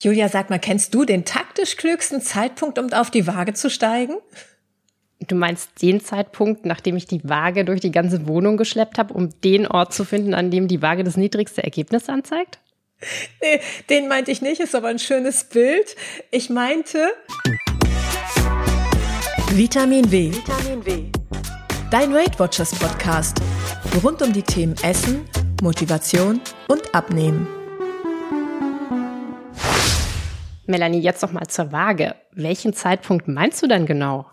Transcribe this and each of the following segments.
Julia, sag mal, kennst du den taktisch klügsten Zeitpunkt, um auf die Waage zu steigen? Du meinst den Zeitpunkt, nachdem ich die Waage durch die ganze Wohnung geschleppt habe, um den Ort zu finden, an dem die Waage das niedrigste Ergebnis anzeigt? Nee, den meinte ich nicht, ist aber ein schönes Bild. Ich meinte Vitamin W. Vitamin W. Dein Weight Watchers Podcast. Rund um die Themen Essen, Motivation und Abnehmen. Melanie, jetzt noch mal zur Waage. Welchen Zeitpunkt meinst du denn genau?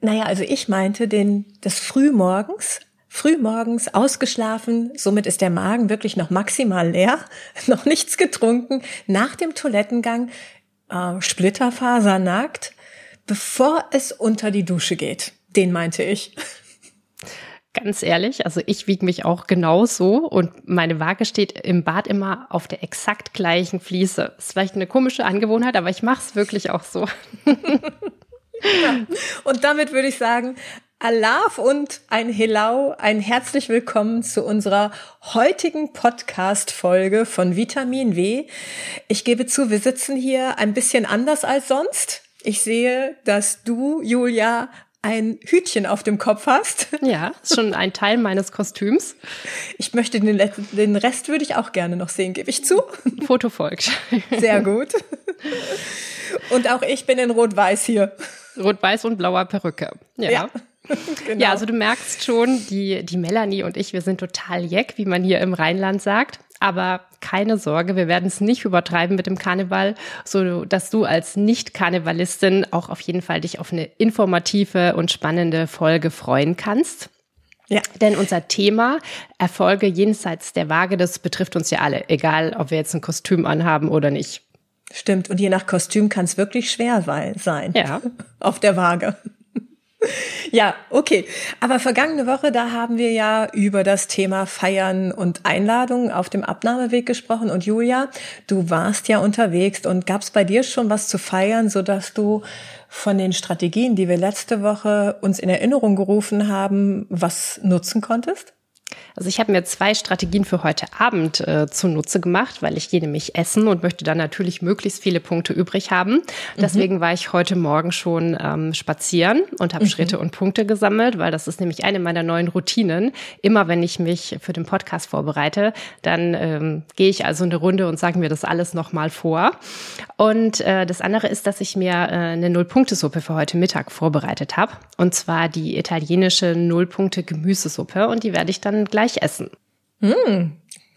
Naja, also ich meinte den des Frühmorgens, frühmorgens ausgeschlafen, somit ist der Magen wirklich noch maximal leer, noch nichts getrunken, nach dem Toilettengang äh, splitterfasernackt, bevor es unter die Dusche geht. Den meinte ich. Ganz ehrlich, also ich wiege mich auch genauso und meine Waage steht im Bad immer auf der exakt gleichen Fliese. Ist vielleicht eine komische Angewohnheit, aber ich mache es wirklich auch so. Ja. Und damit würde ich sagen, Alaf und ein Helau, ein herzlich willkommen zu unserer heutigen Podcast-Folge von Vitamin W. Ich gebe zu, wir sitzen hier ein bisschen anders als sonst. Ich sehe, dass du, Julia, ein Hütchen auf dem Kopf hast. Ja, ist schon ein Teil meines Kostüms. Ich möchte den, den Rest würde ich auch gerne noch sehen, gebe ich zu. Foto folgt. Sehr gut. Und auch ich bin in Rot-Weiß hier. Rot-Weiß und blauer Perücke. Ja. ja. Genau. Ja, also du merkst schon, die, die Melanie und ich, wir sind total jeck, wie man hier im Rheinland sagt. Aber keine Sorge, wir werden es nicht übertreiben mit dem Karneval, so dass du als Nicht-Karnevalistin auch auf jeden Fall dich auf eine informative und spannende Folge freuen kannst. Ja. Denn unser Thema Erfolge jenseits der Waage, das betrifft uns ja alle, egal ob wir jetzt ein Kostüm anhaben oder nicht. Stimmt. Und je nach Kostüm kann es wirklich schwer sein. Ja. Auf der Waage. Ja, okay. Aber vergangene Woche, da haben wir ja über das Thema Feiern und Einladungen auf dem Abnahmeweg gesprochen. Und Julia, du warst ja unterwegs und gab es bei dir schon was zu feiern, so dass du von den Strategien, die wir letzte Woche uns in Erinnerung gerufen haben, was nutzen konntest? Also ich habe mir zwei Strategien für heute Abend äh, zunutze gemacht, weil ich gehe nämlich essen und möchte dann natürlich möglichst viele Punkte übrig haben. Mhm. Deswegen mhm. war ich heute Morgen schon ähm, spazieren und habe mhm. Schritte und Punkte gesammelt, weil das ist nämlich eine meiner neuen Routinen. Immer wenn ich mich für den Podcast vorbereite, dann ähm, gehe ich also eine Runde und sage mir das alles nochmal vor. Und äh, das andere ist, dass ich mir äh, eine Nullpunktesuppe für heute Mittag vorbereitet habe. Und zwar die italienische Nullpunkte Gemüsesuppe. Und die werde ich dann gleich essen. Mm,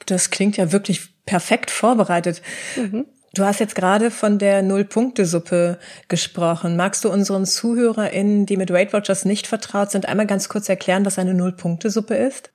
das klingt ja wirklich perfekt vorbereitet. Mhm. Du hast jetzt gerade von der Null-Punkte-Suppe gesprochen. Magst du unseren ZuhörerInnen, die mit Weight Watchers nicht vertraut sind, einmal ganz kurz erklären, was eine Null-Punkte-Suppe ist?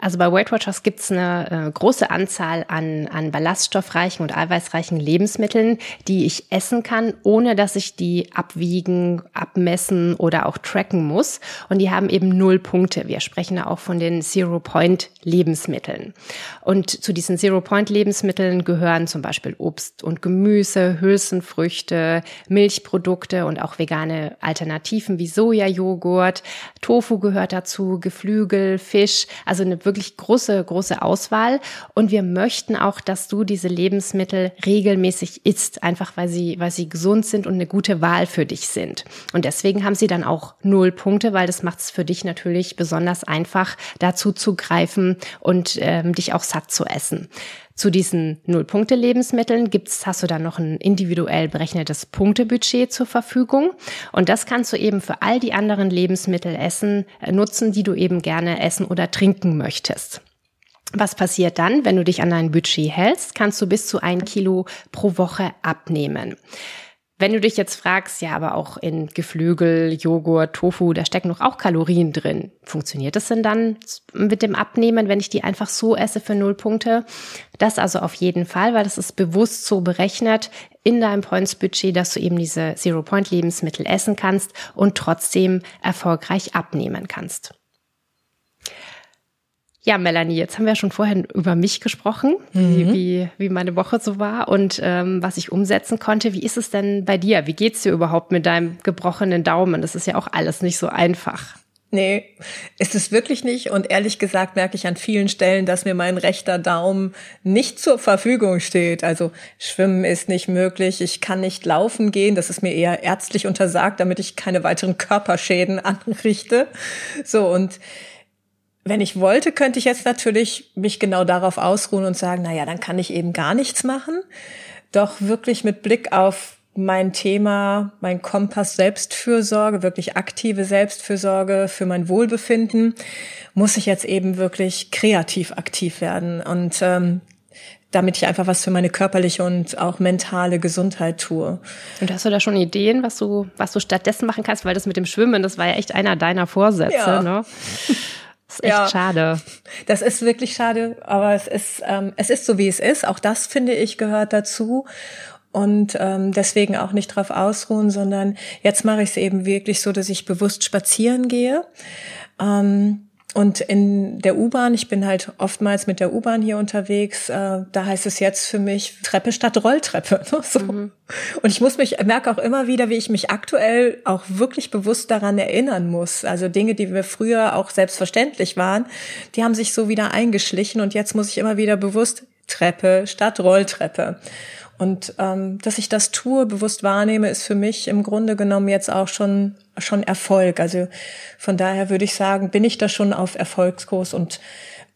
Also bei Weight Watchers gibt es eine äh, große Anzahl an, an ballaststoffreichen und eiweißreichen Lebensmitteln, die ich essen kann, ohne dass ich die abwiegen, abmessen oder auch tracken muss. Und die haben eben null Punkte. Wir sprechen da auch von den Zero-Point-Lebensmitteln. Und zu diesen Zero-Point-Lebensmitteln gehören zum Beispiel Obst und Gemüse, Hülsenfrüchte, Milchprodukte und auch vegane Alternativen wie Sojajoghurt. Tofu gehört dazu, Geflügel, Fisch. Also eine wirklich große, große Auswahl. Und wir möchten auch, dass du diese Lebensmittel regelmäßig isst, einfach weil sie, weil sie gesund sind und eine gute Wahl für dich sind. Und deswegen haben sie dann auch null Punkte, weil das macht es für dich natürlich besonders einfach, dazu zu greifen und ähm, dich auch satt zu essen. Zu diesen Null-Punkte-Lebensmitteln gibt's, hast du dann noch ein individuell berechnetes Punktebudget zur Verfügung. Und das kannst du eben für all die anderen Lebensmittel essen, äh, nutzen, die du eben gerne essen oder trinken möchtest. Was passiert dann, wenn du dich an dein Budget hältst? Kannst du bis zu ein Kilo pro Woche abnehmen. Wenn du dich jetzt fragst, ja, aber auch in Geflügel, Joghurt, Tofu, da stecken doch auch Kalorien drin. Funktioniert das denn dann mit dem Abnehmen, wenn ich die einfach so esse für null Punkte? Das also auf jeden Fall, weil das ist bewusst so berechnet in deinem Points-Budget, dass du eben diese Zero-Point-Lebensmittel essen kannst und trotzdem erfolgreich abnehmen kannst. Ja, Melanie, jetzt haben wir schon vorhin über mich gesprochen, mhm. wie, wie meine Woche so war und ähm, was ich umsetzen konnte. Wie ist es denn bei dir? Wie geht's dir überhaupt mit deinem gebrochenen Daumen? Das ist ja auch alles nicht so einfach. Nee, ist es wirklich nicht. Und ehrlich gesagt merke ich an vielen Stellen, dass mir mein rechter Daumen nicht zur Verfügung steht. Also Schwimmen ist nicht möglich. Ich kann nicht laufen gehen. Das ist mir eher ärztlich untersagt, damit ich keine weiteren Körperschäden anrichte. So und wenn ich wollte, könnte ich jetzt natürlich mich genau darauf ausruhen und sagen, na ja, dann kann ich eben gar nichts machen. Doch wirklich mit Blick auf mein Thema, mein Kompass Selbstfürsorge, wirklich aktive Selbstfürsorge für mein Wohlbefinden, muss ich jetzt eben wirklich kreativ aktiv werden und ähm, damit ich einfach was für meine körperliche und auch mentale Gesundheit tue. Und hast du da schon Ideen, was du, was du stattdessen machen kannst? Weil das mit dem Schwimmen, das war ja echt einer deiner Vorsätze, ja. ne? Das ist echt ja, schade. Das ist wirklich schade, aber es ist, ähm, es ist so, wie es ist. Auch das, finde ich, gehört dazu und ähm, deswegen auch nicht drauf ausruhen, sondern jetzt mache ich es eben wirklich so, dass ich bewusst spazieren gehe. Ähm, und in der U-Bahn, ich bin halt oftmals mit der U-Bahn hier unterwegs, äh, da heißt es jetzt für mich Treppe statt Rolltreppe. Ne? So. Mhm. Und ich muss mich, merke auch immer wieder, wie ich mich aktuell auch wirklich bewusst daran erinnern muss. Also Dinge, die mir früher auch selbstverständlich waren, die haben sich so wieder eingeschlichen und jetzt muss ich immer wieder bewusst Treppe statt Rolltreppe. Und ähm, dass ich das tue, bewusst wahrnehme, ist für mich im Grunde genommen jetzt auch schon schon Erfolg. Also von daher würde ich sagen, bin ich da schon auf Erfolgskurs und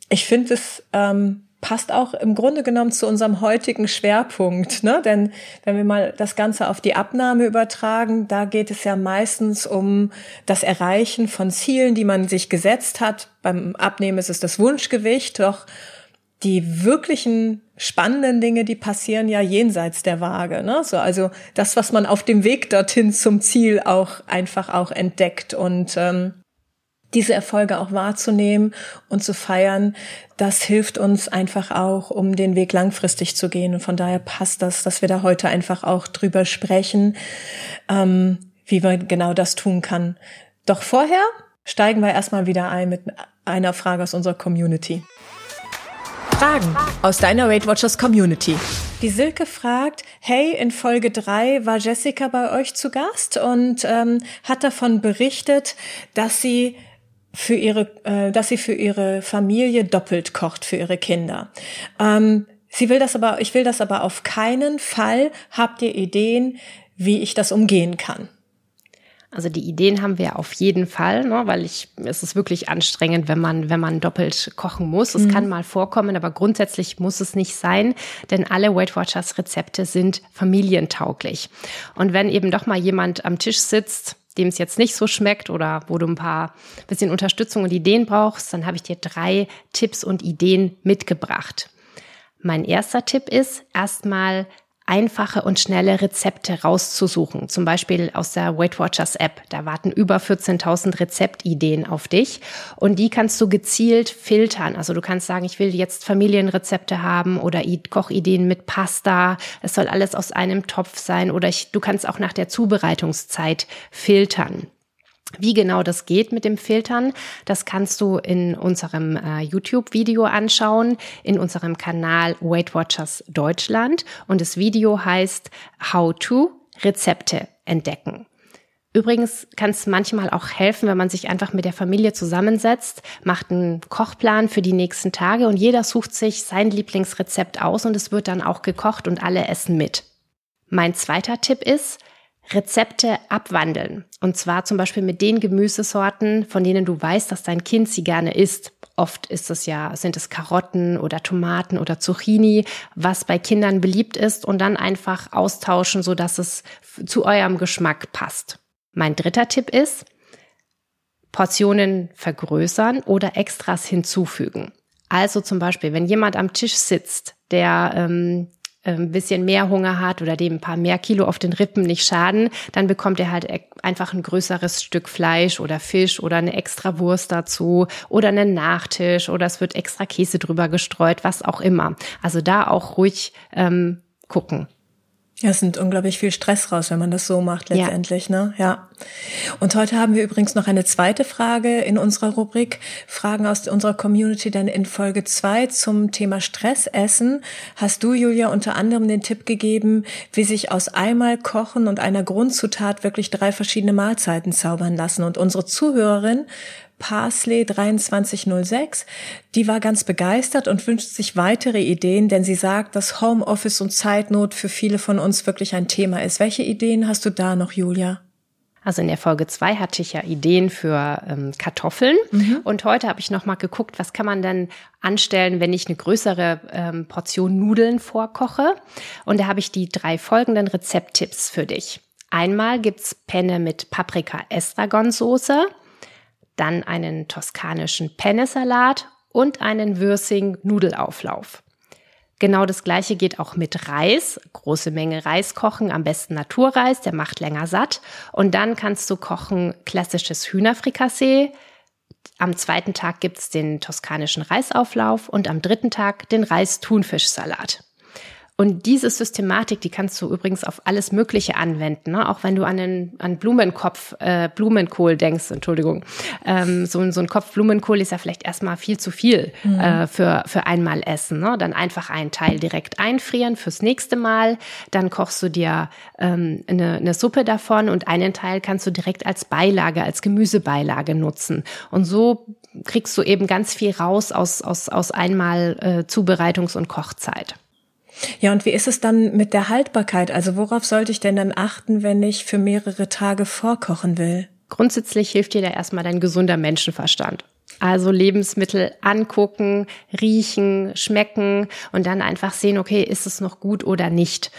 ich finde es ähm, passt auch im Grunde genommen zu unserem heutigen Schwerpunkt, ne? Denn wenn wir mal das Ganze auf die Abnahme übertragen, da geht es ja meistens um das Erreichen von Zielen, die man sich gesetzt hat. Beim Abnehmen ist es das Wunschgewicht, doch die wirklichen spannenden Dinge, die passieren ja jenseits der Waage. Ne? So, also das, was man auf dem Weg dorthin zum Ziel auch einfach auch entdeckt und ähm, diese Erfolge auch wahrzunehmen und zu feiern, das hilft uns einfach auch, um den Weg langfristig zu gehen. Und von daher passt das, dass wir da heute einfach auch drüber sprechen, ähm, wie man genau das tun kann. Doch vorher steigen wir erstmal wieder ein mit einer Frage aus unserer Community. Fragen aus deiner Weight Watchers Community. Die Silke fragt, hey, in Folge 3 war Jessica bei euch zu Gast und ähm, hat davon berichtet, dass sie für ihre, äh, dass sie für ihre Familie doppelt kocht für ihre Kinder. Ähm, sie will das aber, ich will das aber auf keinen Fall. Habt ihr Ideen, wie ich das umgehen kann? Also die Ideen haben wir auf jeden Fall, ne, weil ich, es ist wirklich anstrengend, wenn man, wenn man doppelt kochen muss. Es mhm. kann mal vorkommen, aber grundsätzlich muss es nicht sein, denn alle Weight Watchers Rezepte sind familientauglich. Und wenn eben doch mal jemand am Tisch sitzt, dem es jetzt nicht so schmeckt oder wo du ein paar bisschen Unterstützung und Ideen brauchst, dann habe ich dir drei Tipps und Ideen mitgebracht. Mein erster Tipp ist erstmal einfache und schnelle Rezepte rauszusuchen. Zum Beispiel aus der Weight Watchers App. Da warten über 14.000 Rezeptideen auf dich und die kannst du gezielt filtern. Also du kannst sagen, ich will jetzt Familienrezepte haben oder Kochideen mit Pasta. Es soll alles aus einem Topf sein oder ich, du kannst auch nach der Zubereitungszeit filtern. Wie genau das geht mit dem Filtern, das kannst du in unserem äh, YouTube-Video anschauen, in unserem Kanal Weight Watchers Deutschland. Und das Video heißt How to Rezepte entdecken. Übrigens kann es manchmal auch helfen, wenn man sich einfach mit der Familie zusammensetzt, macht einen Kochplan für die nächsten Tage und jeder sucht sich sein Lieblingsrezept aus und es wird dann auch gekocht und alle essen mit. Mein zweiter Tipp ist, Rezepte abwandeln. Und zwar zum Beispiel mit den Gemüsesorten, von denen du weißt, dass dein Kind sie gerne isst. Oft ist es ja, sind es Karotten oder Tomaten oder Zucchini, was bei Kindern beliebt ist und dann einfach austauschen, so dass es zu eurem Geschmack passt. Mein dritter Tipp ist, Portionen vergrößern oder Extras hinzufügen. Also zum Beispiel, wenn jemand am Tisch sitzt, der ähm, ein ähm, bisschen mehr Hunger hat oder dem ein paar mehr Kilo auf den Rippen nicht schaden, dann bekommt er halt e-, einfach ein größeres Stück Fleisch oder Fisch oder eine extra Wurst dazu oder einen Nachtisch oder es wird extra Käse drüber gestreut, was auch immer. Also da auch ruhig ähm, gucken. Ja, es nimmt unglaublich viel Stress raus, wenn man das so macht letztendlich, ja. ne? Ja. Und heute haben wir übrigens noch eine zweite Frage in unserer Rubrik Fragen aus unserer Community, denn in Folge zwei zum Thema Stressessen hast du, Julia, unter anderem den Tipp gegeben, wie sich aus einmal Kochen und einer Grundzutat wirklich drei verschiedene Mahlzeiten zaubern lassen. Und unsere Zuhörerin Parsley 2306. Die war ganz begeistert und wünscht sich weitere Ideen, denn sie sagt, dass Homeoffice und Zeitnot für viele von uns wirklich ein Thema ist. Welche Ideen hast du da noch, Julia? Also in der Folge zwei hatte ich ja Ideen für ähm, Kartoffeln mhm. und heute habe ich noch mal geguckt, was kann man denn anstellen, wenn ich eine größere ähm, Portion Nudeln vorkoche. Und da habe ich die drei folgenden Rezepttipps für dich. Einmal gibt's Penne mit Paprika-Estragon-Soße dann einen toskanischen Pennesalat und einen Würsing-Nudelauflauf. Genau das gleiche geht auch mit Reis. Große Menge Reis kochen, am besten Naturreis, der macht länger satt. Und dann kannst du kochen klassisches Hühnerfrikassee. Am zweiten Tag gibt's den toskanischen Reisauflauf und am dritten Tag den Reis-Thunfischsalat. Und diese Systematik, die kannst du übrigens auf alles Mögliche anwenden, ne? auch wenn du an einen an Blumenkopf, äh, Blumenkohl denkst, Entschuldigung. Ähm, so, so ein Kopf Blumenkohl ist ja vielleicht erstmal viel zu viel mhm. äh, für, für einmal Essen. Ne? Dann einfach einen Teil direkt einfrieren fürs nächste Mal. Dann kochst du dir ähm, eine, eine Suppe davon und einen Teil kannst du direkt als Beilage, als Gemüsebeilage nutzen. Und so kriegst du eben ganz viel raus aus, aus, aus einmal äh, Zubereitungs- und Kochzeit. Ja, und wie ist es dann mit der Haltbarkeit? Also worauf sollte ich denn dann achten, wenn ich für mehrere Tage vorkochen will? Grundsätzlich hilft dir da erstmal dein gesunder Menschenverstand. Also Lebensmittel angucken, riechen, schmecken und dann einfach sehen, okay, ist es noch gut oder nicht.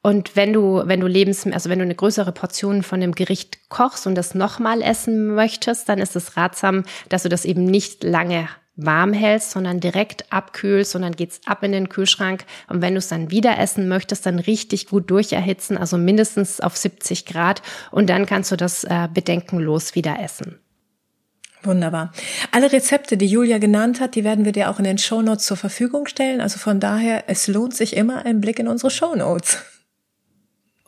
Und wenn du, wenn du Lebensmittel, also wenn du eine größere Portion von dem Gericht kochst und das nochmal essen möchtest, dann ist es ratsam, dass du das eben nicht lange warm hältst, sondern direkt abkühlst und dann geht's ab in den Kühlschrank. Und wenn du es dann wieder essen möchtest, dann richtig gut durcherhitzen, also mindestens auf 70 Grad. Und dann kannst du das äh, bedenkenlos wieder essen. Wunderbar. Alle Rezepte, die Julia genannt hat, die werden wir dir auch in den Shownotes zur Verfügung stellen. Also von daher, es lohnt sich immer ein Blick in unsere Shownotes.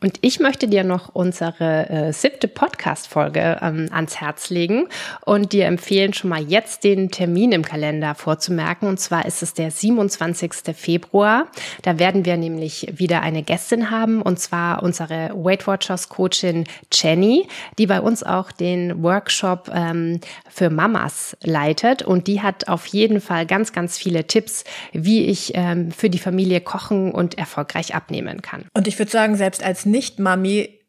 Und ich möchte dir noch unsere äh, siebte Podcast-Folge ähm, ans Herz legen und dir empfehlen, schon mal jetzt den Termin im Kalender vorzumerken. Und zwar ist es der 27. Februar. Da werden wir nämlich wieder eine Gästin haben, und zwar unsere Weight Watchers Coachin Jenny, die bei uns auch den Workshop ähm, für Mamas leitet. Und die hat auf jeden Fall ganz, ganz viele Tipps, wie ich ähm, für die Familie kochen und erfolgreich abnehmen kann. Und ich würde sagen, selbst als nicht-Mami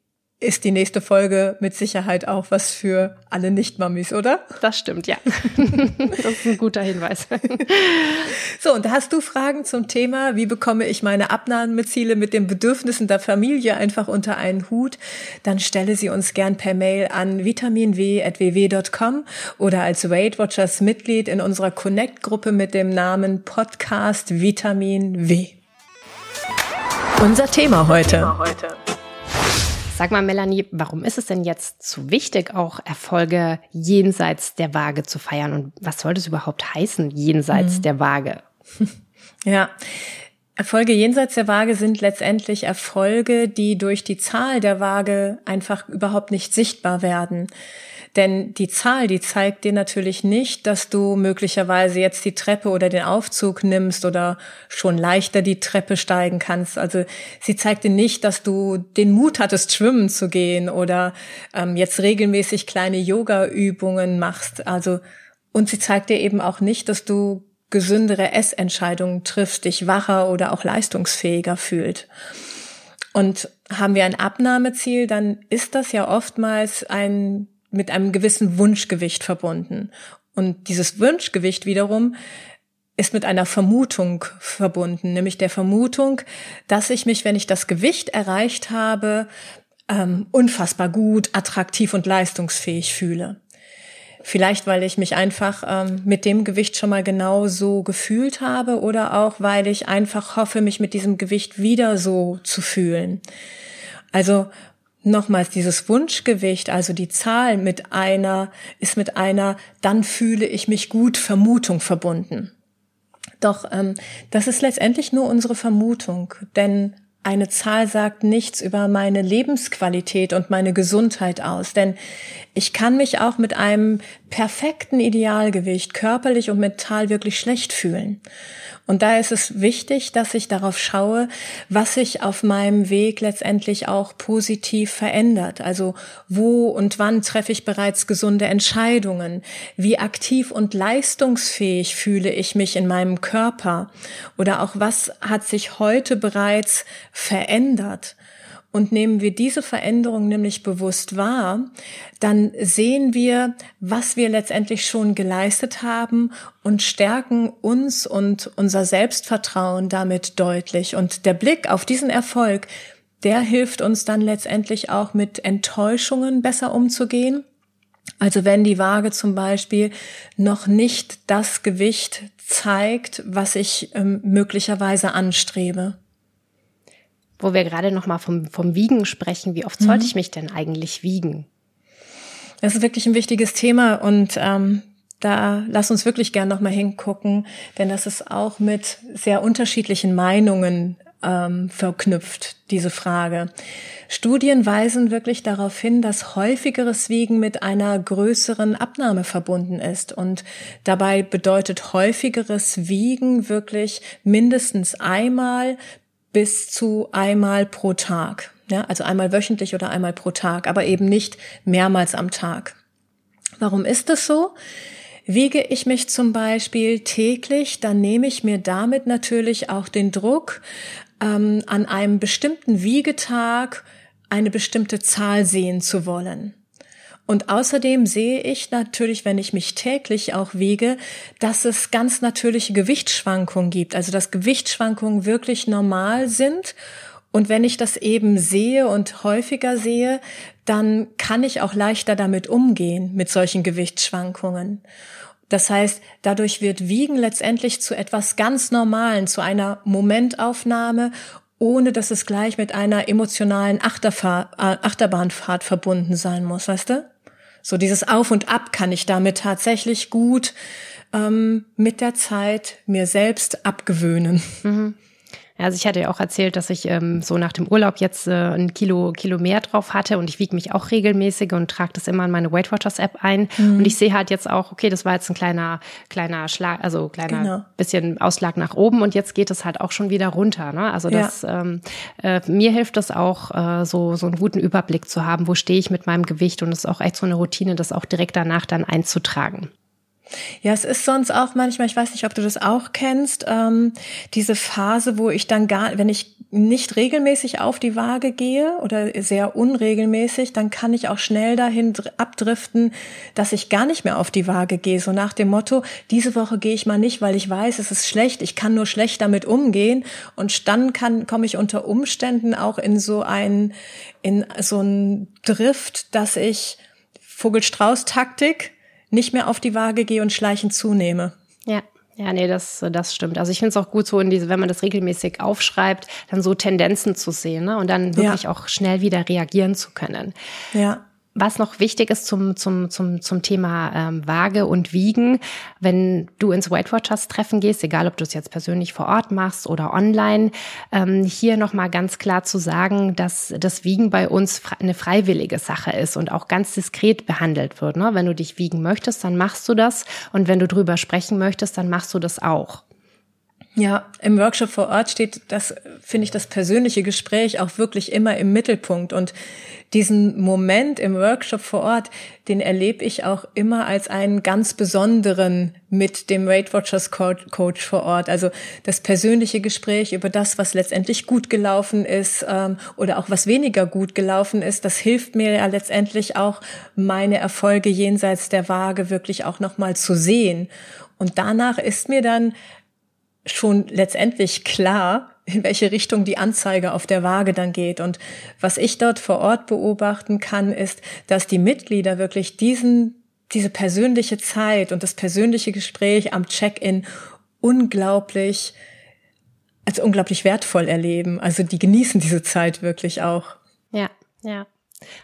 ist die nächste Folge mit Sicherheit auch was für alle Nicht-Mamis, oder? Das stimmt, ja. das ist ein guter Hinweis. so, und hast du Fragen zum Thema, wie bekomme ich meine Abnahmeziele mit den Bedürfnissen der Familie einfach unter einen Hut? Dann stelle sie uns gern per Mail an vitaminw.ww.com oder als Weight Watchers Mitglied in unserer Connect-Gruppe mit dem Namen Podcast Vitamin W. Unser Thema heute. Sag mal, Melanie, warum ist es denn jetzt so wichtig, auch Erfolge jenseits der Waage zu feiern? Und was soll das überhaupt heißen, jenseits mhm. der Waage? Ja. Erfolge jenseits der Waage sind letztendlich Erfolge, die durch die Zahl der Waage einfach überhaupt nicht sichtbar werden. Denn die Zahl, die zeigt dir natürlich nicht, dass du möglicherweise jetzt die Treppe oder den Aufzug nimmst oder schon leichter die Treppe steigen kannst. Also sie zeigt dir nicht, dass du den Mut hattest, schwimmen zu gehen oder ähm, jetzt regelmäßig kleine Yoga-Übungen machst. Also und sie zeigt dir eben auch nicht, dass du gesündere Essentscheidungen triffst, dich wacher oder auch leistungsfähiger fühlt. Und haben wir ein Abnahmeziel, dann ist das ja oftmals ein mit einem gewissen Wunschgewicht verbunden. Und dieses Wunschgewicht wiederum ist mit einer Vermutung verbunden, nämlich der Vermutung, dass ich mich, wenn ich das Gewicht erreicht habe, ähm, unfassbar gut, attraktiv und leistungsfähig fühle. Vielleicht, weil ich mich einfach ähm, mit dem Gewicht schon mal genau so gefühlt habe oder auch, weil ich einfach hoffe, mich mit diesem Gewicht wieder so zu fühlen. Also Nochmals dieses Wunschgewicht, also die Zahl mit einer, ist mit einer, dann fühle ich mich gut Vermutung verbunden. Doch ähm, das ist letztendlich nur unsere Vermutung, denn eine Zahl sagt nichts über meine Lebensqualität und meine Gesundheit aus, denn ich kann mich auch mit einem perfekten Idealgewicht körperlich und mental wirklich schlecht fühlen. Und da ist es wichtig, dass ich darauf schaue, was sich auf meinem Weg letztendlich auch positiv verändert. Also wo und wann treffe ich bereits gesunde Entscheidungen? Wie aktiv und leistungsfähig fühle ich mich in meinem Körper? Oder auch was hat sich heute bereits verändert? Und nehmen wir diese Veränderung nämlich bewusst wahr, dann sehen wir, was wir letztendlich schon geleistet haben und stärken uns und unser Selbstvertrauen damit deutlich. Und der Blick auf diesen Erfolg, der hilft uns dann letztendlich auch mit Enttäuschungen besser umzugehen. Also wenn die Waage zum Beispiel noch nicht das Gewicht zeigt, was ich ähm, möglicherweise anstrebe wo wir gerade noch mal vom, vom Wiegen sprechen. Wie oft mhm. sollte ich mich denn eigentlich wiegen? Das ist wirklich ein wichtiges Thema und ähm, da lass uns wirklich gern noch mal hingucken, denn das ist auch mit sehr unterschiedlichen Meinungen ähm, verknüpft, diese Frage. Studien weisen wirklich darauf hin, dass häufigeres Wiegen mit einer größeren Abnahme verbunden ist. Und dabei bedeutet häufigeres Wiegen wirklich mindestens einmal bis zu einmal pro Tag. Ja, also einmal wöchentlich oder einmal pro Tag, aber eben nicht mehrmals am Tag. Warum ist das so? Wiege ich mich zum Beispiel täglich, dann nehme ich mir damit natürlich auch den Druck, ähm, an einem bestimmten Wiegetag eine bestimmte Zahl sehen zu wollen. Und außerdem sehe ich natürlich, wenn ich mich täglich auch wiege, dass es ganz natürliche Gewichtsschwankungen gibt. Also dass Gewichtsschwankungen wirklich normal sind. Und wenn ich das eben sehe und häufiger sehe, dann kann ich auch leichter damit umgehen, mit solchen Gewichtsschwankungen. Das heißt, dadurch wird Wiegen letztendlich zu etwas ganz Normalen, zu einer Momentaufnahme, ohne dass es gleich mit einer emotionalen Achterfahr äh, Achterbahnfahrt verbunden sein muss, weißt du? So dieses Auf und Ab kann ich damit tatsächlich gut ähm, mit der Zeit mir selbst abgewöhnen. Mhm. Also ich hatte ja auch erzählt, dass ich ähm, so nach dem Urlaub jetzt äh, ein Kilo, Kilo mehr drauf hatte und ich wiege mich auch regelmäßig und trage das immer in meine Weight Watchers App ein. Mhm. Und ich sehe halt jetzt auch, okay, das war jetzt ein kleiner, kleiner Schlag, also kleiner genau. bisschen Ausschlag nach oben und jetzt geht es halt auch schon wieder runter. Ne? Also das ja. ähm, äh, mir hilft das auch, äh, so, so einen guten Überblick zu haben, wo stehe ich mit meinem Gewicht und es ist auch echt so eine Routine, das auch direkt danach dann einzutragen. Ja, es ist sonst auch manchmal, ich weiß nicht, ob du das auch kennst, ähm, diese Phase, wo ich dann gar, wenn ich nicht regelmäßig auf die Waage gehe oder sehr unregelmäßig, dann kann ich auch schnell dahin abdriften, dass ich gar nicht mehr auf die Waage gehe. So nach dem Motto, diese Woche gehe ich mal nicht, weil ich weiß, es ist schlecht, ich kann nur schlecht damit umgehen. Und dann kann, komme ich unter Umständen auch in so ein, in so ein Drift, dass ich Vogelstrauß-Taktik, nicht mehr auf die Waage gehe und schleichend zunehme. Ja. Ja, nee, das, das stimmt. Also ich finde es auch gut, so in diese, wenn man das regelmäßig aufschreibt, dann so Tendenzen zu sehen ne? und dann wirklich ja. auch schnell wieder reagieren zu können. Ja. Was noch wichtig ist zum, zum, zum, zum Thema ähm, Waage und Wiegen, wenn du ins Weight Watchers Treffen gehst, egal ob du es jetzt persönlich vor Ort machst oder online, ähm, hier nochmal ganz klar zu sagen, dass das Wiegen bei uns eine freiwillige Sache ist und auch ganz diskret behandelt wird. Ne? Wenn du dich wiegen möchtest, dann machst du das und wenn du drüber sprechen möchtest, dann machst du das auch. Ja, im Workshop vor Ort steht das, finde ich, das persönliche Gespräch auch wirklich immer im Mittelpunkt. Und diesen Moment im Workshop vor Ort, den erlebe ich auch immer als einen ganz besonderen mit dem Weight Watchers Coach vor Ort. Also das persönliche Gespräch über das, was letztendlich gut gelaufen ist ähm, oder auch was weniger gut gelaufen ist, das hilft mir ja letztendlich auch, meine Erfolge jenseits der Waage wirklich auch nochmal zu sehen. Und danach ist mir dann schon letztendlich klar, in welche Richtung die Anzeige auf der Waage dann geht. Und was ich dort vor Ort beobachten kann, ist, dass die Mitglieder wirklich diesen, diese persönliche Zeit und das persönliche Gespräch am Check-in unglaublich, als unglaublich wertvoll erleben. Also die genießen diese Zeit wirklich auch. Ja, ja.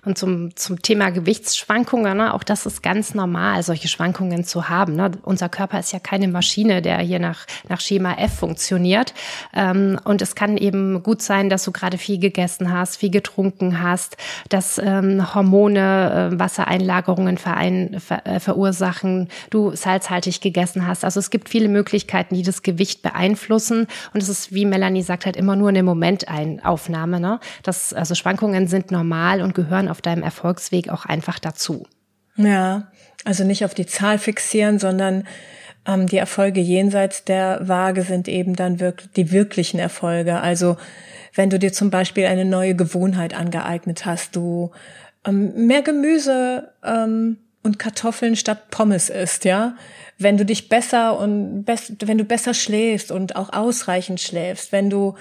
Und zum, zum Thema Gewichtsschwankungen, ne, auch das ist ganz normal, solche Schwankungen zu haben. Ne? Unser Körper ist ja keine Maschine, der hier nach, nach Schema F funktioniert. Ähm, und es kann eben gut sein, dass du gerade viel gegessen hast, viel getrunken hast, dass ähm, Hormone äh, Wassereinlagerungen verein, ver, äh, verursachen, du salzhaltig gegessen hast. Also es gibt viele Möglichkeiten, die das Gewicht beeinflussen. Und es ist, wie Melanie sagt, halt immer nur eine Momentaufnahme. Ne? Das, also Schwankungen sind normal und gehören gehören auf deinem Erfolgsweg auch einfach dazu. Ja, also nicht auf die Zahl fixieren, sondern ähm, die Erfolge jenseits der Waage sind eben dann wirklich die wirklichen Erfolge. Also wenn du dir zum Beispiel eine neue Gewohnheit angeeignet hast, du ähm, mehr Gemüse ähm, und Kartoffeln statt Pommes isst, ja, wenn du dich besser und best, wenn du besser schläfst und auch ausreichend schläfst, wenn du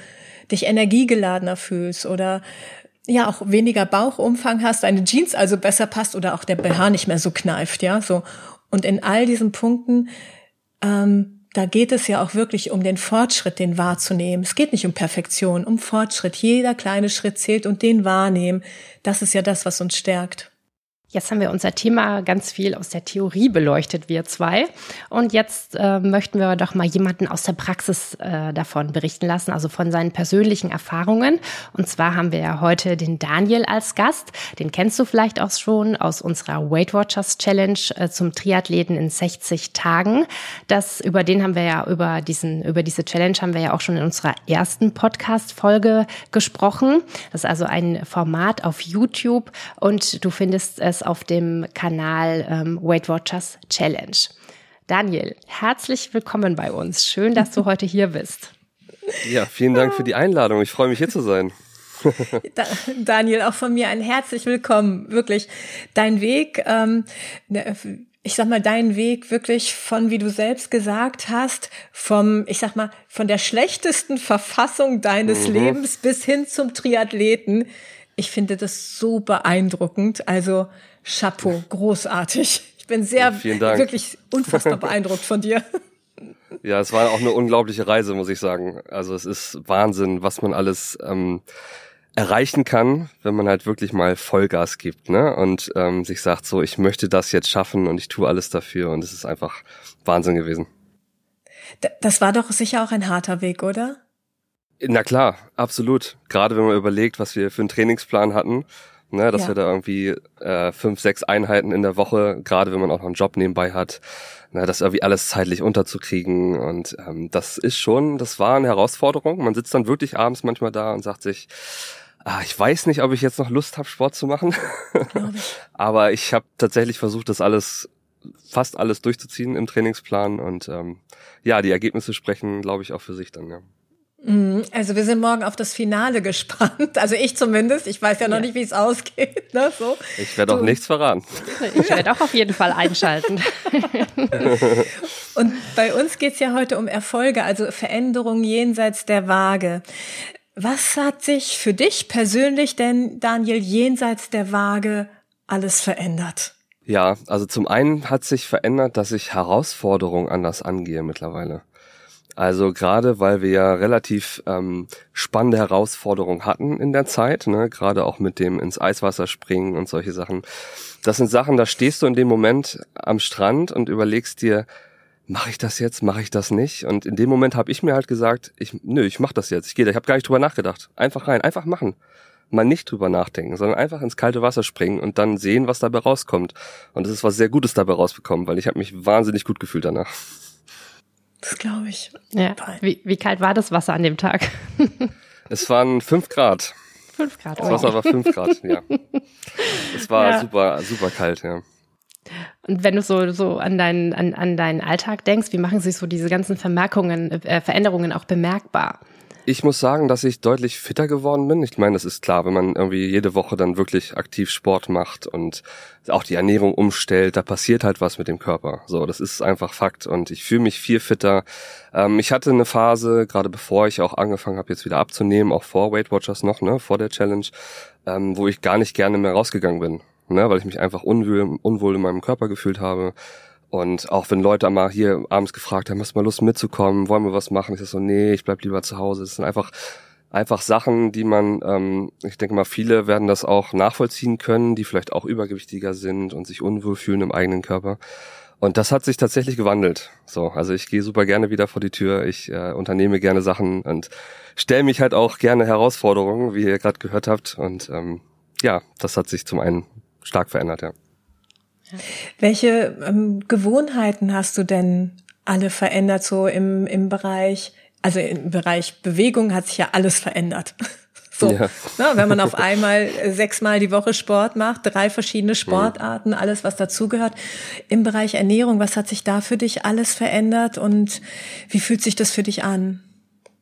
dich energiegeladener fühlst oder ja auch weniger Bauchumfang hast, deine Jeans also besser passt oder auch der BH nicht mehr so kneift, ja, so. Und in all diesen Punkten, ähm, da geht es ja auch wirklich um den Fortschritt, den wahrzunehmen. Es geht nicht um Perfektion, um Fortschritt. Jeder kleine Schritt zählt und den wahrnehmen. Das ist ja das, was uns stärkt. Jetzt haben wir unser Thema ganz viel aus der Theorie beleuchtet, wir zwei. Und jetzt äh, möchten wir doch mal jemanden aus der Praxis äh, davon berichten lassen, also von seinen persönlichen Erfahrungen. Und zwar haben wir ja heute den Daniel als Gast. Den kennst du vielleicht auch schon aus unserer Weight Watchers Challenge äh, zum Triathleten in 60 Tagen. Das, über den haben wir ja, über diesen, über diese Challenge haben wir ja auch schon in unserer ersten Podcast-Folge gesprochen. Das ist also ein Format auf YouTube und du findest es auf dem Kanal ähm, Weight Watchers Challenge. Daniel, herzlich willkommen bei uns. Schön, dass du heute hier bist. Ja, vielen Dank für die Einladung. Ich freue mich hier zu sein. Daniel, auch von mir ein herzlich willkommen. Wirklich, dein Weg, ähm, ne, ich sag mal, dein Weg wirklich von, wie du selbst gesagt hast, vom, ich sag mal, von der schlechtesten Verfassung deines mhm. Lebens bis hin zum Triathleten. Ich finde das so beeindruckend. Also Chapeau, großartig. Ich bin sehr, wirklich unfassbar beeindruckt von dir. Ja, es war auch eine unglaubliche Reise, muss ich sagen. Also es ist Wahnsinn, was man alles ähm, erreichen kann, wenn man halt wirklich mal Vollgas gibt, ne? Und ähm, sich sagt so, ich möchte das jetzt schaffen und ich tue alles dafür und es ist einfach Wahnsinn gewesen. Das war doch sicher auch ein harter Weg, oder? Na klar, absolut. Gerade wenn man überlegt, was wir für einen Trainingsplan hatten, ne, dass ja. wir da irgendwie äh, fünf, sechs Einheiten in der Woche, gerade wenn man auch noch einen Job nebenbei hat, ne, das irgendwie alles zeitlich unterzukriegen. Und ähm, das ist schon, das war eine Herausforderung. Man sitzt dann wirklich abends manchmal da und sagt sich, ah, ich weiß nicht, ob ich jetzt noch Lust habe, Sport zu machen. Aber ich habe tatsächlich versucht, das alles fast alles durchzuziehen im Trainingsplan und ähm, ja, die Ergebnisse sprechen, glaube ich, auch für sich dann, ja. Mhm. Also wir sind morgen auf das Finale gespannt. Also ich zumindest. Ich weiß ja noch ja. nicht, wie es ausgeht. Ne? So. Ich werde auch nichts verraten. Ich werde auch auf jeden Fall einschalten. Und bei uns geht es ja heute um Erfolge, also Veränderungen jenseits der Waage. Was hat sich für dich persönlich denn, Daniel, jenseits der Waage alles verändert? Ja, also zum einen hat sich verändert, dass ich Herausforderungen anders angehe mittlerweile. Also gerade weil wir ja relativ ähm, spannende Herausforderungen hatten in der Zeit, ne? gerade auch mit dem ins Eiswasser springen und solche Sachen. Das sind Sachen, da stehst du in dem Moment am Strand und überlegst dir, mache ich das jetzt, mache ich das nicht? Und in dem Moment habe ich mir halt gesagt, ich, nö, ich mache das jetzt. Ich gehe da, ich habe gar nicht drüber nachgedacht. Einfach rein, einfach machen. Mal nicht drüber nachdenken, sondern einfach ins kalte Wasser springen und dann sehen, was dabei rauskommt. Und es ist was sehr Gutes dabei rausbekommen, weil ich habe mich wahnsinnig gut gefühlt danach. Das glaube ich. Ja. Wie, wie kalt war das Wasser an dem Tag? es waren fünf Grad. Fünf Grad. Das Wasser war fünf Grad, ja. Es war ja. super, super kalt, ja. Und wenn du so, so an, deinen, an, an deinen Alltag denkst, wie machen sich so diese ganzen Vermerkungen, äh, Veränderungen auch bemerkbar? Ich muss sagen, dass ich deutlich fitter geworden bin. Ich meine, das ist klar, wenn man irgendwie jede Woche dann wirklich aktiv Sport macht und auch die Ernährung umstellt, da passiert halt was mit dem Körper. So, das ist einfach Fakt und ich fühle mich viel fitter. Ähm, ich hatte eine Phase, gerade bevor ich auch angefangen habe, jetzt wieder abzunehmen, auch vor Weight Watchers noch, ne, vor der Challenge, ähm, wo ich gar nicht gerne mehr rausgegangen bin, ne, weil ich mich einfach unwohl, unwohl in meinem Körper gefühlt habe. Und auch wenn Leute mal hier abends gefragt haben, hast du mal Lust mitzukommen, wollen wir was machen? Ich sag so, nee, ich bleib lieber zu Hause. Es sind einfach einfach Sachen, die man, ähm, ich denke mal, viele werden das auch nachvollziehen können, die vielleicht auch übergewichtiger sind und sich unwohl fühlen im eigenen Körper. Und das hat sich tatsächlich gewandelt. So, also ich gehe super gerne wieder vor die Tür. Ich äh, unternehme gerne Sachen und stelle mich halt auch gerne Herausforderungen, wie ihr gerade gehört habt. Und ähm, ja, das hat sich zum einen stark verändert, ja. Welche ähm, Gewohnheiten hast du denn alle verändert, so im, im Bereich, also im Bereich Bewegung hat sich ja alles verändert. So, ja. ne, wenn man auf einmal sechsmal die Woche Sport macht, drei verschiedene mhm. Sportarten, alles was dazugehört. Im Bereich Ernährung, was hat sich da für dich alles verändert und wie fühlt sich das für dich an?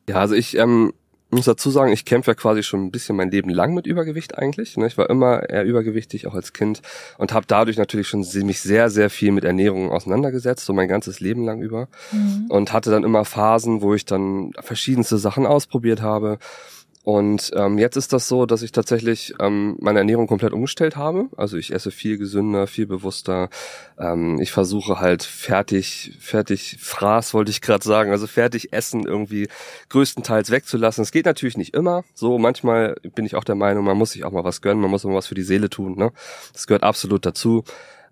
Ja, also ich ähm, muss dazu sagen, ich kämpfe ja quasi schon ein bisschen mein Leben lang mit Übergewicht eigentlich. Ne? Ich war immer eher übergewichtig, auch als Kind und habe dadurch natürlich schon mich sehr, sehr viel mit Ernährung auseinandergesetzt, so mein ganzes Leben lang über. Mhm. Und hatte dann immer Phasen, wo ich dann verschiedenste Sachen ausprobiert habe und ähm, jetzt ist das so, dass ich tatsächlich ähm, meine Ernährung komplett umgestellt habe. Also ich esse viel gesünder, viel bewusster. Ähm, ich versuche halt fertig, fertig Fraß wollte ich gerade sagen, also fertig Essen irgendwie größtenteils wegzulassen. Es geht natürlich nicht immer. So manchmal bin ich auch der Meinung, man muss sich auch mal was gönnen, man muss auch mal was für die Seele tun. Ne? Das gehört absolut dazu.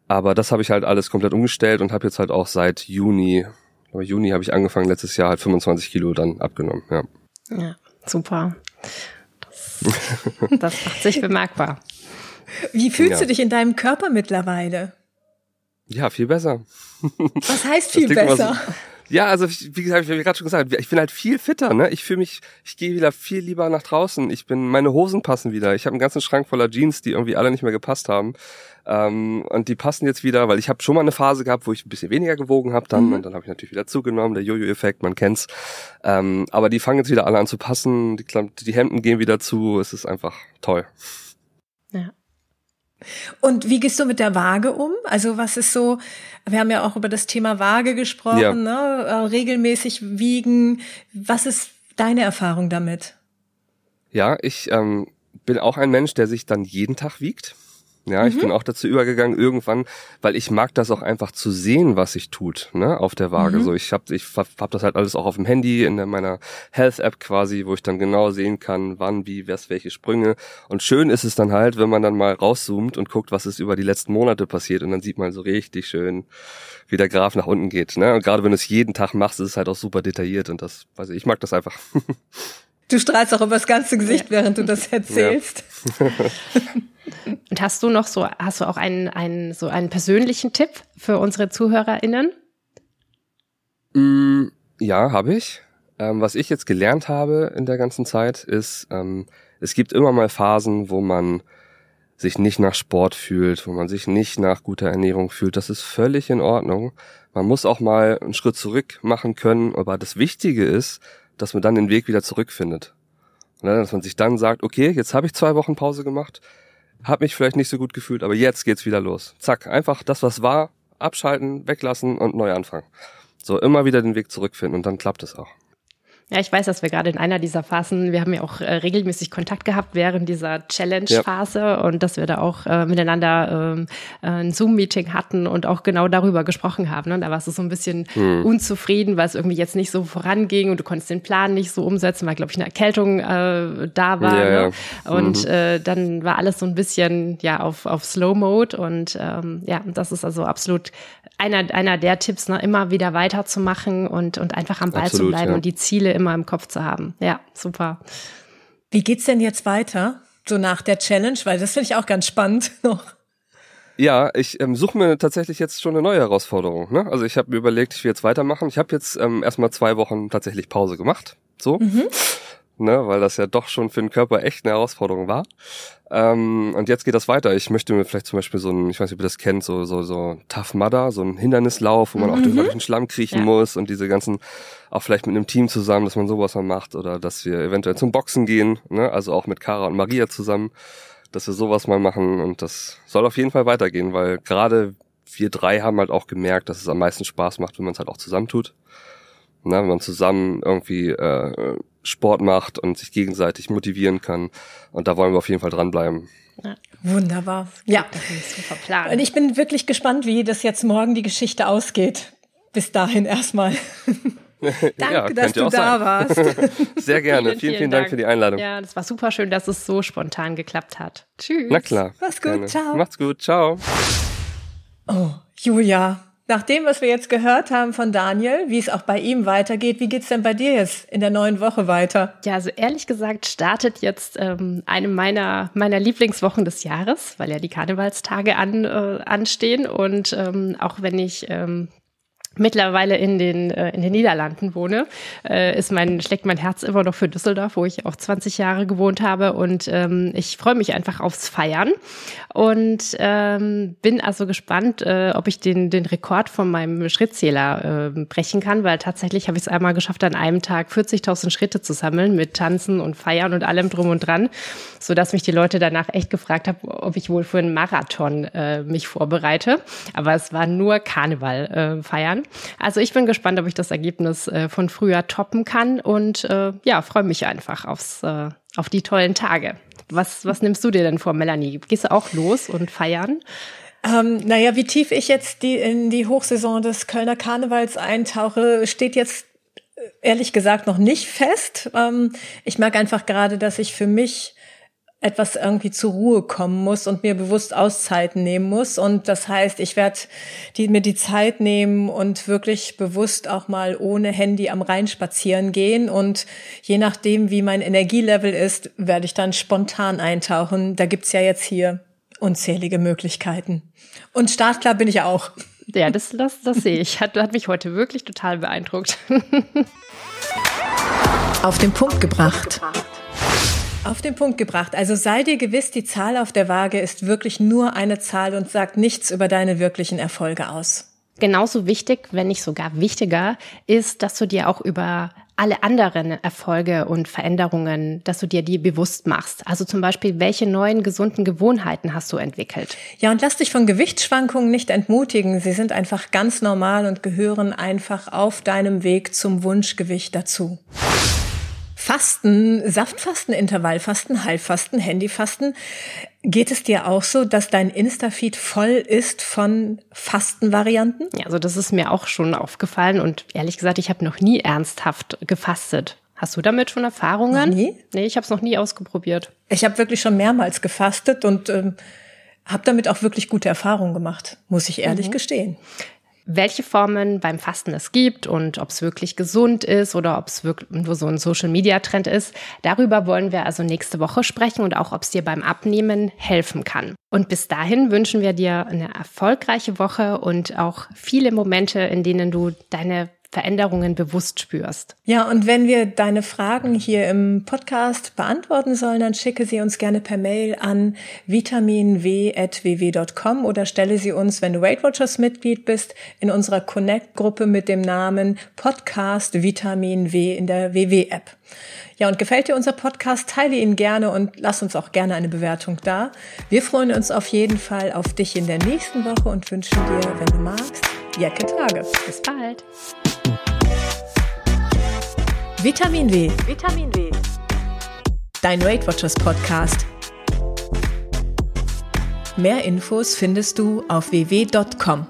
Aber das habe ich halt alles komplett umgestellt und habe jetzt halt auch seit Juni, Juni habe ich angefangen, letztes Jahr halt 25 Kilo dann abgenommen. Ja. Ja, super. Das, macht sich bemerkbar. Wie fühlst ja. du dich in deinem Körper mittlerweile? Ja, viel besser. Was heißt viel besser? So, ja, also wie gesagt, ich habe gerade schon gesagt, ich bin halt viel fitter, ne? Ich fühle mich, ich gehe wieder viel lieber nach draußen. Ich bin, meine Hosen passen wieder. Ich habe einen ganzen Schrank voller Jeans, die irgendwie alle nicht mehr gepasst haben. Ähm, und die passen jetzt wieder, weil ich habe schon mal eine Phase gehabt, wo ich ein bisschen weniger gewogen habe dann mhm. und dann habe ich natürlich wieder zugenommen, der Jojo-Effekt, man kennt's. Ähm, aber die fangen jetzt wieder alle an zu passen, die, die Hemden gehen wieder zu, es ist einfach toll. Und wie gehst du mit der Waage um? Also was ist so, wir haben ja auch über das Thema Waage gesprochen, ja. ne? Äh, regelmäßig wiegen. Was ist deine Erfahrung damit? Ja, ich ähm, bin auch ein Mensch, der sich dann jeden Tag wiegt. Ja, ich mhm. bin auch dazu übergegangen irgendwann, weil ich mag das auch einfach zu sehen, was sich tut, ne, auf der Waage. Mhm. So, ich habe ich hab das halt alles auch auf dem Handy in meiner Health App quasi, wo ich dann genau sehen kann, wann, wie, was, welche Sprünge. Und schön ist es dann halt, wenn man dann mal rauszoomt und guckt, was ist über die letzten Monate passiert und dann sieht man so richtig schön, wie der Graph nach unten geht, ne. Und gerade wenn du es jeden Tag machst, ist es halt auch super detailliert und das, weiß ich, ich mag das einfach. Du strahlst auch über das ganze Gesicht, während du das erzählst. Ja. Und hast du noch so, hast du auch einen, einen, so einen persönlichen Tipp für unsere ZuhörerInnen? Mm, ja, habe ich. Ähm, was ich jetzt gelernt habe in der ganzen Zeit ist, ähm, es gibt immer mal Phasen, wo man sich nicht nach Sport fühlt, wo man sich nicht nach guter Ernährung fühlt. Das ist völlig in Ordnung. Man muss auch mal einen Schritt zurück machen können, aber das Wichtige ist, dass man dann den Weg wieder zurückfindet. Ne, dass man sich dann sagt, okay, jetzt habe ich zwei Wochen Pause gemacht, habe mich vielleicht nicht so gut gefühlt, aber jetzt geht's wieder los. Zack, einfach das, was war, abschalten, weglassen und neu anfangen. So immer wieder den Weg zurückfinden und dann klappt es auch. Ja, ich weiß, dass wir gerade in einer dieser Phasen, wir haben ja auch äh, regelmäßig Kontakt gehabt während dieser Challenge-Phase ja. und dass wir da auch äh, miteinander ähm, äh, ein Zoom-Meeting hatten und auch genau darüber gesprochen haben. Ne? Da warst du so ein bisschen hm. unzufrieden, weil es irgendwie jetzt nicht so voranging und du konntest den Plan nicht so umsetzen, weil, glaube ich, eine Erkältung äh, da war. Ja, ne? ja. Und mhm. äh, dann war alles so ein bisschen ja auf, auf Slow-Mode und ähm, ja, das ist also absolut einer, einer der Tipps, ne? immer wieder weiterzumachen und, und einfach am Ball absolut, zu bleiben und die Ziele immer immer im Kopf zu haben. Ja, super. Wie geht's denn jetzt weiter? So nach der Challenge, weil das finde ich auch ganz spannend noch. Ja, ich ähm, suche mir tatsächlich jetzt schon eine neue Herausforderung. Ne? Also ich habe mir überlegt, ich will jetzt weitermachen. Ich habe jetzt ähm, erstmal zwei Wochen tatsächlich Pause gemacht. So. Mhm ne, weil das ja doch schon für den Körper echt eine Herausforderung war. Ähm, und jetzt geht das weiter. Ich möchte mir vielleicht zum Beispiel so ein, ich weiß nicht, ob ihr das kennt, so, so, so Tough Mudder, so ein Hindernislauf, wo man mhm. auch durch, durch den Schlamm kriechen ja. muss und diese ganzen, auch vielleicht mit einem Team zusammen, dass man sowas mal macht oder dass wir eventuell zum Boxen gehen, ne, also auch mit Kara und Maria zusammen, dass wir sowas mal machen und das soll auf jeden Fall weitergehen, weil gerade wir drei haben halt auch gemerkt, dass es am meisten Spaß macht, wenn man es halt auch zusammentut. Ne, wenn man zusammen irgendwie äh, Sport macht und sich gegenseitig motivieren kann. Und da wollen wir auf jeden Fall dranbleiben. Ja, wunderbar. Ja. Und ich bin wirklich gespannt, wie das jetzt morgen die Geschichte ausgeht. Bis dahin erstmal. Danke, Ja, dass du da sein. warst. Sehr gerne. Vielen, vielen, Dank für die Einladung. Ja, das war super schön, dass es so spontan geklappt hat. Tschüss. Na klar. Mach's gut, gerne. ciao. Macht's gut, ciao. Oh, Julia, nach dem, was wir jetzt gehört haben von Daniel, wie es auch bei ihm weitergeht, wie geht's denn bei dir jetzt in der neuen Woche weiter? Ja, also ehrlich gesagt startet jetzt ähm, eine meiner, meiner Lieblingswochen des Jahres, weil ja die Karnevalstage an, äh, anstehen. Und ähm, auch wenn ich ähm, mittlerweile in den, äh, in den Niederlanden wohne, äh, ist mein, schlägt mein Herz immer noch für Düsseldorf, wo ich auch 20 Jahre gewohnt habe. Und ähm, ich freue mich einfach aufs Feiern und ähm, bin also gespannt, äh, ob ich den, den Rekord von meinem Schrittzähler äh, brechen kann, weil tatsächlich habe ich es einmal geschafft, an einem Tag 40.000 Schritte zu sammeln mit Tanzen und Feiern und allem drum und dran, so dass mich die Leute danach echt gefragt haben, ob ich wohl für einen Marathon äh, mich vorbereite. Aber es war nur Karneval äh, feiern. Also ich bin gespannt, ob ich das Ergebnis äh, von früher toppen kann und äh, ja, freue mich einfach aufs, äh, auf die tollen Tage. Was, was nimmst du dir denn vor, Melanie? Gehst du auch los und feiern? Ähm, naja, wie tief ich jetzt die, in die Hochsaison des Kölner Karnevals eintauche, steht jetzt äh, ehrlich gesagt noch nicht fest. Ähm, ich mag einfach gerade, dass ich für mich etwas irgendwie zur Ruhe kommen muss und mir bewusst Auszeiten nehmen muss. Und das heißt, ich werde die, mir die Zeit nehmen und wirklich bewusst auch mal ohne Handy am Rhein spazieren gehen. Und je nachdem, wie mein Energielevel ist, werde ich dann spontan eintauchen. Da gibt's ja jetzt hier unzählige Möglichkeiten. Und startklar bin ich auch. Ja, das, das, das sehe ich. Hat, hat mich heute wirklich total beeindruckt. Auf den Punkt gebracht. Auf den Punkt gebracht. Also sei dir gewiss, die Zahl auf der Waage ist wirklich nur eine Zahl und sagt nichts über deine wirklichen Erfolge aus. Genauso wichtig, wenn nicht sogar wichtiger, ist, dass du dir auch über alle anderen Erfolge und Veränderungen, dass du dir die bewusst machst. Also zum Beispiel, welche neuen gesunden Gewohnheiten hast du entwickelt? Ja, und lass dich von Gewichtsschwankungen nicht entmutigen. Sie sind einfach ganz normal und gehören einfach auf deinem Weg zum Wunschgewicht dazu. Fasten, Saftfasten, Intervallfasten, Heilfasten, Handyfasten. Geht es dir auch so, dass dein Insta-Feed voll ist von Fastenvarianten? Ja, also das ist mir auch schon aufgefallen und ehrlich gesagt, ich habe noch nie ernsthaft gefastet. Hast du damit schon Erfahrungen? Noch nie? Nee, ich habe es noch nie ausprobiert. Ich habe wirklich schon mehrmals gefastet und ähm, habe damit auch wirklich gute Erfahrungen gemacht, muss ich ehrlich mhm. gestehen welche Formen beim Fasten es gibt und ob es wirklich gesund ist oder ob es wirklich nur so ein Social-Media-Trend ist. Darüber wollen wir also nächste Woche sprechen und auch, ob es dir beim Abnehmen helfen kann. Und bis dahin wünschen wir dir eine erfolgreiche Woche und auch viele Momente, in denen du deine Veränderungen bewusst spürst. Ja, und wenn wir deine Fragen hier im Podcast beantworten sollen, dann schicke sie uns gerne per Mail an vitaminw.ww.com oder stelle sie uns, wenn du Weight Watchers Mitglied bist, in unserer Connect-Gruppe mit dem Namen Podcast Vitamin W in der WW-App. Ja, und gefällt dir unser Podcast, teile ihn gerne und lass uns auch gerne eine Bewertung da. Wir freuen uns auf jeden Fall auf dich in der nächsten Woche und wünschen dir, wenn du magst, Jacke Tage. Bis bald. Vitamin W. Vitamin W. Dein Weight Watchers Podcast. Mehr Infos findest du auf www.com.